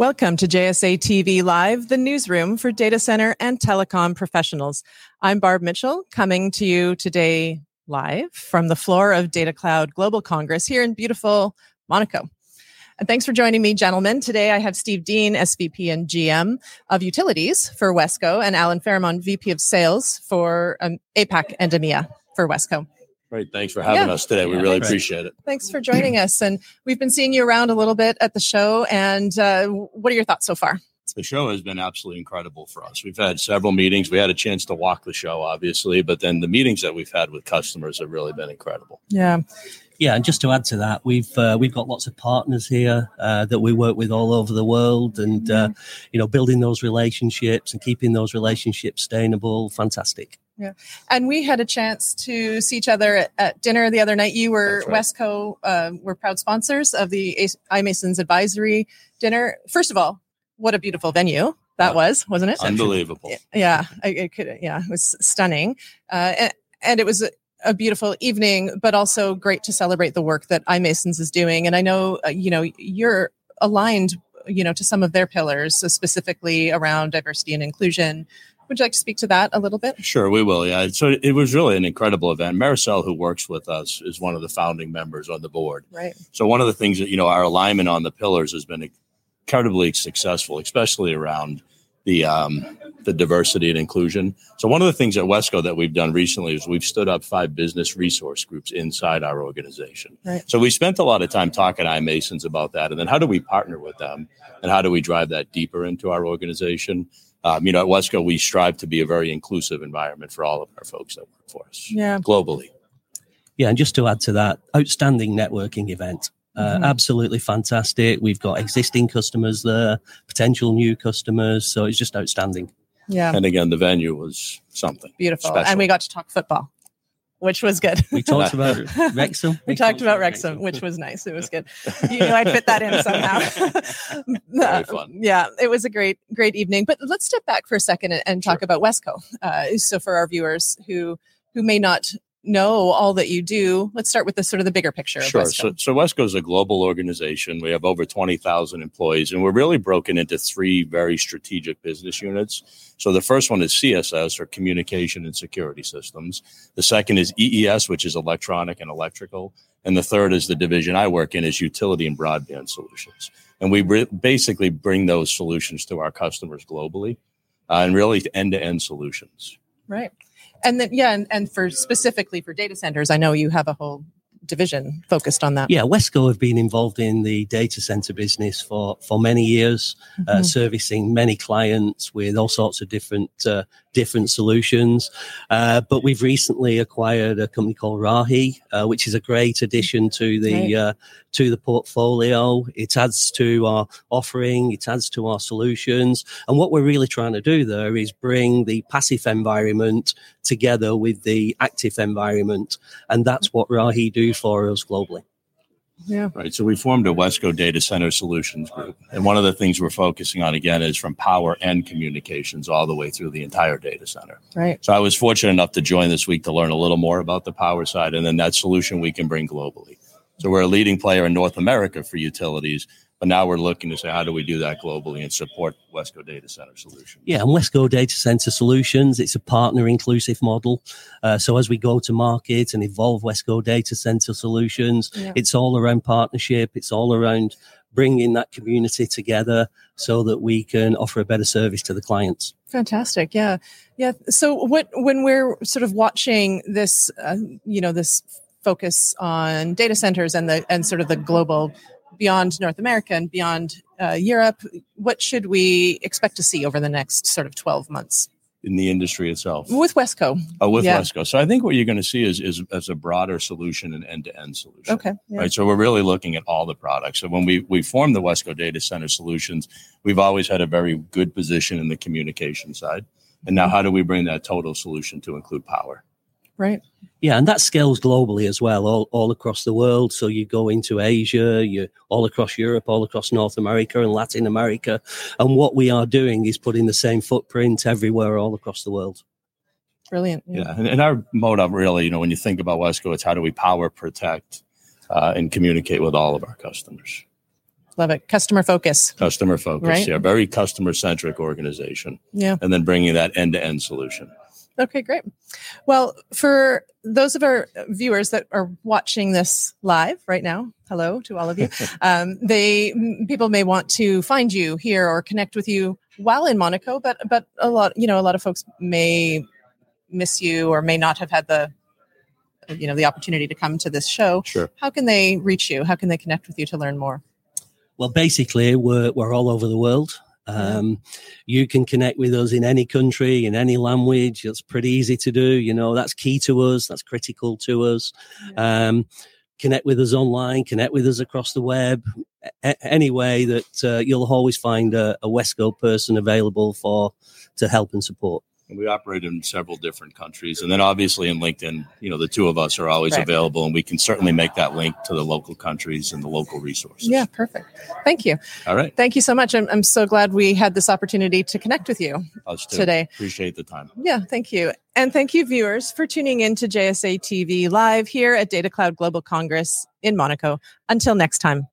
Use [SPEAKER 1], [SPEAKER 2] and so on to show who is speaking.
[SPEAKER 1] Welcome to JSA TV Live, the newsroom for data center and telecom professionals. I'm Barb Mitchell, coming to you today live from the floor of Datacloud Global Congress here in beautiful Monaco. And thanks for joining me, gentlemen. Today I have Steve Dean, SVP and GM of Utilities for Wesco, and Alan Farrimond, VP of Sales for um, APAC and EMEA for Wesco.
[SPEAKER 2] Great. Thanks for having
[SPEAKER 1] Yeah.
[SPEAKER 2] us today. We
[SPEAKER 3] Yeah,
[SPEAKER 2] really
[SPEAKER 3] thanks.
[SPEAKER 2] appreciate it.
[SPEAKER 1] Thanks for joining us. And we've been seeing you around a little bit at the show. And uh, what are your thoughts so far?
[SPEAKER 2] The show has been absolutely incredible for us. We've had several meetings. We had a chance to walk the show, obviously, but then the meetings that we've had with customers have really been incredible.
[SPEAKER 1] Yeah.
[SPEAKER 3] Yeah, and just to add to that, we've uh, we've got lots of partners here uh, that we work with all over the world, and uh, you know, building those relationships and keeping those relationships sustainable. Fantastic.
[SPEAKER 1] And we had a chance to see each other at, at dinner the other night. You were
[SPEAKER 2] That's
[SPEAKER 1] Wesco, uh, were proud sponsors of the iMasons advisory dinner. First of all, what a beautiful venue that
[SPEAKER 2] Uh,
[SPEAKER 1] was, wasn't it?
[SPEAKER 2] Unbelievable.
[SPEAKER 1] Yeah, I, I could. Yeah, it was stunning, uh, and, and it was a, a beautiful evening, but also great to celebrate the work that iMasons is doing. And I know, uh, you know, you're aligned, you know, to some of their pillars, so specifically around diversity and inclusion. Would you like to speak to that a little bit?
[SPEAKER 2] Sure, we will. Yeah. So it was really an incredible event. Maricel, who works with us, is one of the founding members on the board.
[SPEAKER 1] Right.
[SPEAKER 2] So one of the things that, you know, our alignment on the pillars has been incredibly successful, especially around the um, the diversity and inclusion. So one of the things at Wesco that we've done recently is we've stood up five business resource groups inside our organization.
[SPEAKER 1] Right.
[SPEAKER 2] So we spent a lot of time talking to iMasons about that, and then how do we partner with them, and how do we drive that deeper into our organization? Um, you know, at Wesco, we strive to be a very inclusive environment for all of our folks that work for us
[SPEAKER 1] Yeah.
[SPEAKER 2] globally.
[SPEAKER 3] Yeah, and just to add to that, outstanding networking event. Uh,
[SPEAKER 1] Mhm.
[SPEAKER 3] Absolutely fantastic. We've got existing customers there, potential new customers, so it's just outstanding.
[SPEAKER 1] Yeah.
[SPEAKER 2] And again, the venue was something.
[SPEAKER 1] Beautiful.
[SPEAKER 2] Special.
[SPEAKER 1] And we got to talk football, which was good.
[SPEAKER 3] We talked about Wrexham.
[SPEAKER 1] we talked about Wrexham, which was nice. It was good. You knew I'd fit that in somehow.
[SPEAKER 2] Very fun.
[SPEAKER 1] Yeah, it was a great, great evening. But let's step back for a second and, and talk
[SPEAKER 2] Sure.
[SPEAKER 1] about Wesco. Uh, so for our viewers who who may not know all that you do, let's start with the sort of the bigger picture
[SPEAKER 2] Sure. So, so Wesco is a global organization. We have over 20,000 employees, and we're really broken into three very strategic business units. So the first one is CSS, or Communication and Security Systems. The second is EES, which is electronic and electrical. And the third is the division I work in is Utility and Broadband Solutions. And we re- basically bring those solutions to our customers globally uh, and really end-to-end solutions.
[SPEAKER 1] Right. And then yeah, and, and for specifically for data centers, I know you have a whole division focused on that.
[SPEAKER 3] Yeah, Wesco have been involved in the data center business for, for many years, uh,
[SPEAKER 1] Mhm.
[SPEAKER 3] servicing many clients with all sorts of different uh, different solutions. Uh, but we've recently acquired a company called Rahi, uh, which is a great addition to the uh, to the portfolio. It adds to our offering, it adds to our solutions, and what we're really trying to do there is bring the passive environment together with the active environment, and that's what Rahi do for us globally.
[SPEAKER 1] Yeah.
[SPEAKER 2] Right. So we formed a Wesco Data Center Solutions Group. And one of the things we're focusing on again is from power and communications all the way through the entire data center.
[SPEAKER 1] Right.
[SPEAKER 2] So I was fortunate enough to join this week to learn a little more about the power side and then that solution we can bring globally. So we're a leading player in North America for utilities, but now we're looking to say how do we do that globally and support Wesco Data Center Solutions.
[SPEAKER 3] Yeah, and Wesco Data Center Solutions, it's a partner inclusive model. Uh, so as we go to market and evolve Wesco Data Center Solutions,
[SPEAKER 1] Yeah.
[SPEAKER 3] it's all around partnership. It's all around bringing that community together so that we can offer a better service to the clients.
[SPEAKER 1] Fantastic. Yeah. Yeah. So what when we're sort of watching this uh, you know this focus on data centers and the and sort of the global beyond North America and beyond uh, Europe, what should we expect to see over the next sort of 12 months
[SPEAKER 2] In the industry itself.
[SPEAKER 1] with Wesco?
[SPEAKER 2] Oh, with
[SPEAKER 1] Yeah.
[SPEAKER 2] Wesco. So I think what you're going to see is, is as a broader solution and end to end solution.
[SPEAKER 1] Okay. Yeah.
[SPEAKER 2] right? So we're really looking at all the products. So when we we formed the Wesco Data Center Solutions, we've always had a very good position in the communication side. And now, how do we bring that total solution to include power?
[SPEAKER 1] Right.
[SPEAKER 3] Yeah, and that scales globally as well, all, all across the world. So you go into Asia, you all across Europe, all across North America and Latin America. And what we are doing is putting the same footprint everywhere, all across the world.
[SPEAKER 1] Brilliant.
[SPEAKER 2] Yeah, and, and our mode of really, you know, when you think about Wesco, it's how do we power, protect, uh, and communicate with all of our customers.
[SPEAKER 1] Love it. Customer focus.
[SPEAKER 2] Customer focus.
[SPEAKER 1] Right.
[SPEAKER 2] Yeah. Very customer centric organization.
[SPEAKER 1] Yeah.
[SPEAKER 2] And then bringing that end to end solution.
[SPEAKER 1] Okay, great. Well, for those of our viewers that are watching this live right now, hello to all of you. Um, they people may want to find you here or connect with you while in Monaco, but but a lot you know a lot of folks may miss you or may not have had the you know the opportunity to come to this show.
[SPEAKER 2] Sure.
[SPEAKER 1] How can they reach you? How can they connect with you to learn more?
[SPEAKER 3] Well, basically, we're, we're all over the world. Um, you can connect with us in any country, in any language. It's pretty easy to do. You know, that's key to us. That's critical to us. Um, connect with us online, connect with us across the web. A- any way that uh, you'll always find a, a Wesco person available for to help and support.
[SPEAKER 2] And we operate in several different countries. And then obviously in LinkedIn, you know, the two of us are always
[SPEAKER 1] Right.
[SPEAKER 2] available and we can certainly make that link to the local countries and the local resources.
[SPEAKER 1] Yeah, perfect. Thank you.
[SPEAKER 2] All right.
[SPEAKER 1] Thank you so much. I'm, I'm so glad we had this opportunity to connect with you. Today.
[SPEAKER 2] Appreciate the time.
[SPEAKER 1] Yeah, thank you. And thank you, viewers, for tuning in to JSA TV live here at Datacloud Global Congress in Monaco. Until next time.